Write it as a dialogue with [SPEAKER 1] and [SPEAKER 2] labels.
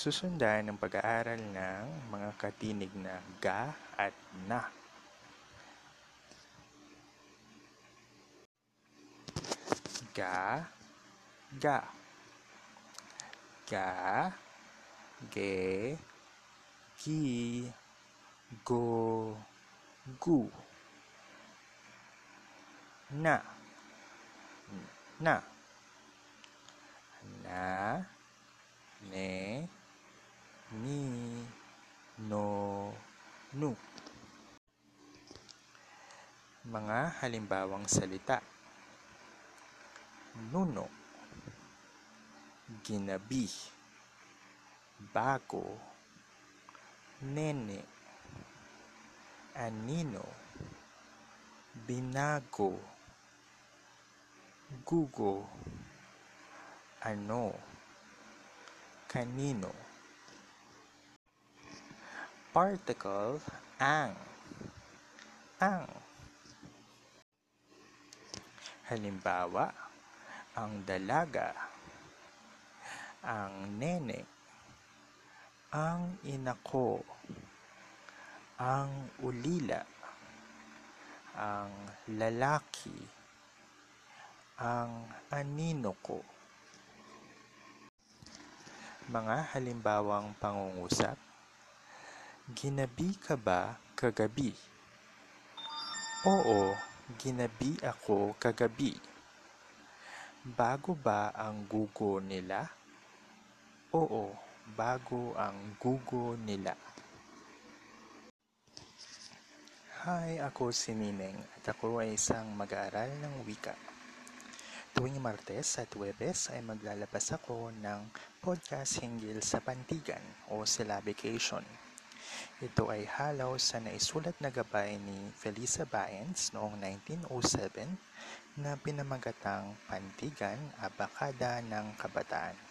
[SPEAKER 1] Susundan ang pag-aaral ng mga katinig na ga at na. Ga, ga. Ga, ge, gi, go, gu. Na, na. Na, Mga halimbawang salita. Nuno, ginabi, bago, nene, anino, binago, gugo, ano, kanino. Particle. Ang. Ang. Halimbawa, ang dalaga, ang nene, ang inako, ang ulila, ang lalaki, ang anino ko. Mga halimbawang pangungusap, Ginabi ka ba kagabi? Oo, ginabi ako kagabi. Bago ba ang gugo nila? Oo, bago ang gugo nila. Hi, ako si Nineng at ako ay isang mag-aaral ng wika. Tuwing Martes at Webes ay maglalabas ako ng podcast hinggil sa pantigan o syllabication. Ito ay halaw sa naisulat na gabay ni Felisa Baens noong 1907 na pinamagatang Pantigan Abakada ng Kabataan.